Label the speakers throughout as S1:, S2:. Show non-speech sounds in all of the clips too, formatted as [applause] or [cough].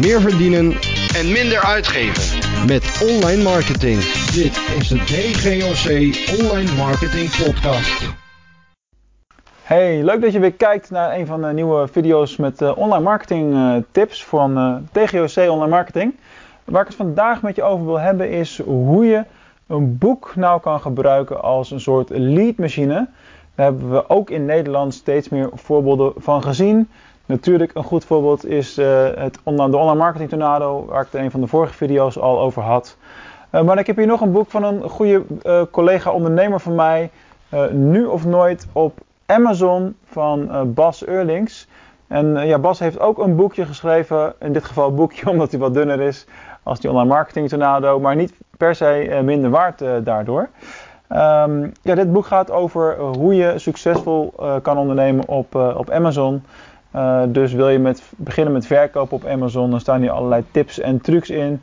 S1: meer verdienen
S2: en minder uitgeven.
S1: met online marketing.
S3: Dit is de DGOC Online Marketing Podcast.
S4: Hey, leuk dat je weer kijkt naar een van de nieuwe video's met eh, online marketing eh, tips van eh, TGOC Online Marketing. Waar ik het vandaag met je over wil hebben is hoe je een boek nou kan gebruiken als een soort leadmachine. Daar hebben we ook in Nederland steeds meer voorbeelden van gezien. Natuurlijk een goed voorbeeld is het online, de online marketing tornado, waar ik het in een van de vorige video's al over had. maar ik heb hier nog een boek van een goede collega ondernemer van mij. nu of nooit op Amazon van Bas Eurlings. En ja, Bas heeft ook een boekje geschreven, in dit geval een boekje [laughs] omdat hij wat dunner is als die online marketing tornado, maar niet per se minder waard daardoor. Um, ja, dit boek gaat over hoe je succesvol kan ondernemen op, op Amazon. Dus wil je met, beginnen met verkopen op Amazon, dan staan hier allerlei tips en trucs in.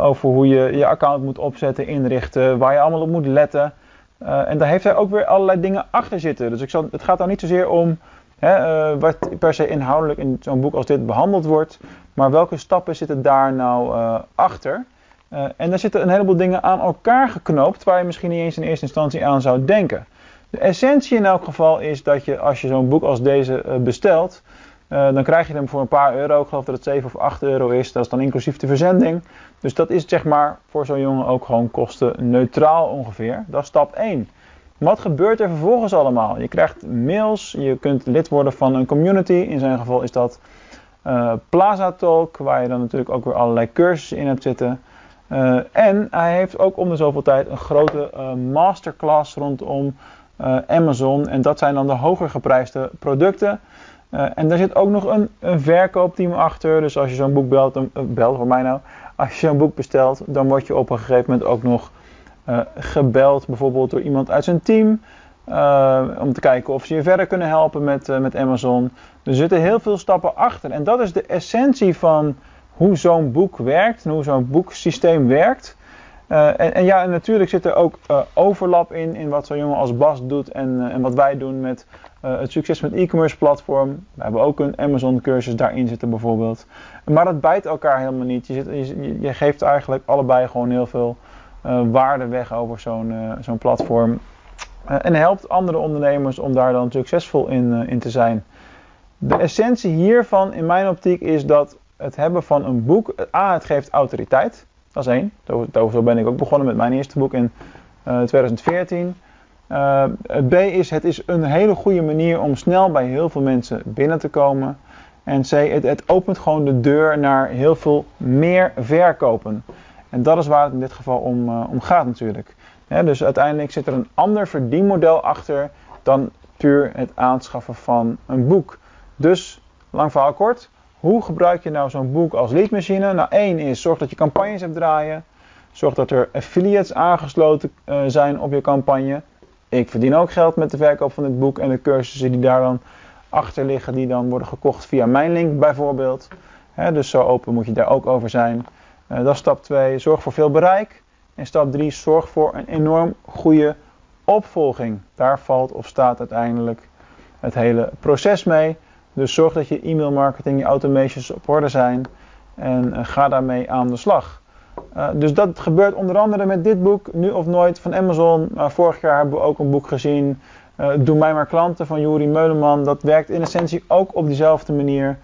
S4: over hoe je je account moet opzetten, inrichten, waar je allemaal op moet letten. Uh, en daar heeft hij ook weer allerlei dingen achter zitten. Dus ik het gaat dan niet zozeer om hè, wat per se inhoudelijk in zo'n boek als dit behandeld wordt, maar welke stappen zitten daar nou achter. en daar zitten een heleboel dingen aan elkaar geknoopt waar je misschien niet eens in eerste instantie aan zou denken. De essentie in elk geval is dat je als je zo'n boek als deze bestelt, uh, dan krijg je hem voor een paar euro. Ik geloof dat het 7 of 8 euro is. Dat is dan inclusief de verzending. Dus dat is zeg maar voor zo'n jongen ook gewoon kosten neutraal ongeveer. Dat is stap 1. Wat gebeurt er vervolgens allemaal? Je krijgt mails, je kunt lid worden van een community. In zijn geval is dat uh, Plaza Talk, waar je dan natuurlijk ook weer allerlei cursussen in hebt zitten. En hij heeft ook om de zoveel tijd een grote masterclass rondom Amazon. En dat zijn dan de hoger geprijsde producten. Uh, en daar zit ook nog een, een verkoopteam achter. Dus als je zo'n boek belt, uh, belt voor mij nou. Als je zo'n boek bestelt, dan word je op een gegeven moment ook nog gebeld, bijvoorbeeld door iemand uit zijn team. om te kijken of ze je verder kunnen helpen met, met Amazon. Er zitten heel veel stappen achter. En dat is de essentie van hoe zo'n boek werkt en hoe zo'n boeksysteem werkt. En, en, ja, en natuurlijk zit er ook overlap in, in wat zo'n jongen als Bas doet en, en wat wij doen met het succes met e-commerce platform. We hebben ook een Amazon cursus daarin zitten bijvoorbeeld. Maar dat bijt elkaar helemaal niet. Je, zit, je, je geeft eigenlijk allebei gewoon heel veel waarde weg over zo'n zo'n platform. en helpt andere ondernemers om daar dan succesvol in, in te zijn. De essentie hiervan in mijn optiek is dat het hebben van een boek, A, het geeft autoriteit. Dat is één. Zo ben ik ook begonnen met mijn eerste boek in 2014. Uh, B is, het is een hele goede manier om snel bij heel veel mensen binnen te komen. En C, het, opent gewoon de deur naar heel veel meer verkopen. En dat is waar het in dit geval om, uh, om gaat natuurlijk. Dus uiteindelijk zit er een ander verdienmodel achter dan puur het aanschaffen van een boek. Dus, lang verhaal kort, hoe gebruik je nou zo'n boek als leadmachine? Nou, één is zorg dat je campagnes hebt draaien. Zorg dat er affiliates aangesloten uh, zijn op je campagne. Ik verdien ook geld met de verkoop van dit boek en de cursussen die daar dan achter liggen, die dan worden gekocht via mijn link bijvoorbeeld. Dus zo open moet je daar ook over zijn. Uh, dat is stap 2. Zorg voor veel bereik. En stap 3. Zorg voor een enorm goede opvolging. Daar valt of staat uiteindelijk het hele proces mee. Dus zorg dat je e-mail marketing, je automations op orde zijn. En uh, ga daarmee aan de slag. Uh, dus dat gebeurt onder andere met dit boek, Nu of Nooit van Amazon. Uh, vorig jaar hebben we ook een boek gezien, Doe mij maar klanten van Juri Meuleman. Dat werkt in essentie ook op diezelfde manier.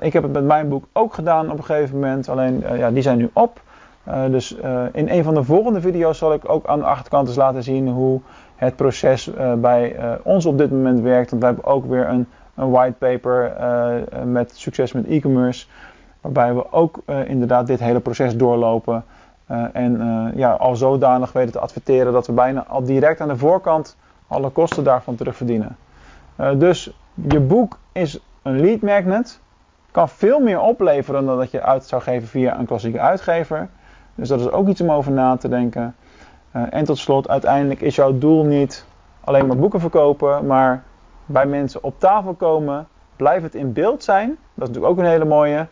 S4: ik heb het met mijn boek ook gedaan op een gegeven moment, alleen ja, die zijn nu op. dus in een van de volgende video's zal ik ook aan de achterkant eens laten zien hoe het proces bij ons op dit moment werkt. Want wij hebben ook weer een, een whitepaper met succes met e-commerce. Waarbij we ook uh, inderdaad dit hele proces doorlopen. En ja, al zodanig weten te adverteren dat we bijna al direct aan de voorkant alle kosten daarvan terugverdienen. dus je boek is een lead magnet. Kan veel meer opleveren dan dat je uit zou geven via een klassieke uitgever. Dus dat is ook iets om over na te denken. en tot slot, uiteindelijk is jouw doel niet alleen maar boeken verkopen, maar bij mensen op tafel komen. Blijf het in beeld zijn. Dat is natuurlijk ook een hele mooie.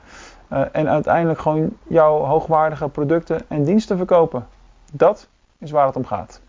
S4: Uh, en uiteindelijk gewoon jouw hoogwaardige producten en diensten verkopen. Dat is waar het om gaat.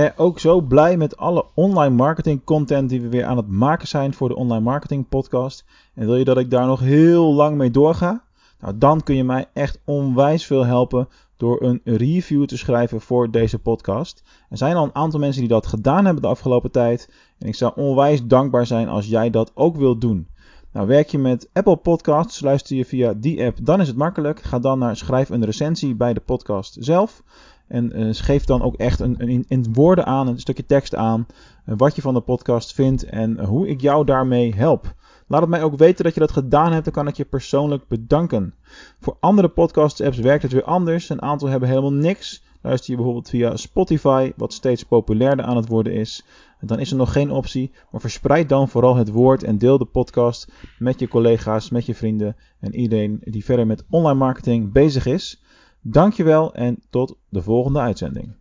S4: Jij ook zo blij met alle online marketing content die we weer aan het maken zijn voor de Online Marketing Podcast? En wil je dat ik daar nog heel lang mee doorga? Nou, dan kun je mij echt onwijs veel helpen door een review te schrijven voor deze podcast. Er zijn al een aantal mensen die dat gedaan hebben de afgelopen tijd. En ik zou onwijs dankbaar zijn als jij dat ook wilt doen. Nou, werk je met Apple Podcasts, luister je via die app, dan is het makkelijk. Ga dan naar schrijf een recensie bij de podcast zelf. En uh, geef dan ook echt een, een, in woorden aan, een stukje tekst aan, uh, wat je van de podcast vindt en hoe ik jou daarmee help. Laat het mij ook weten dat je dat gedaan hebt, dan kan ik je persoonlijk bedanken. Voor andere podcast-apps werkt het weer anders. Een aantal hebben helemaal niks. Luister je bijvoorbeeld via Spotify, wat steeds populairder aan het worden is. Dan is er nog geen optie, maar verspreid dan vooral het woord en deel de podcast met je collega's, met je vrienden en iedereen die verder met online marketing bezig is. Dankjewel en tot de volgende uitzending.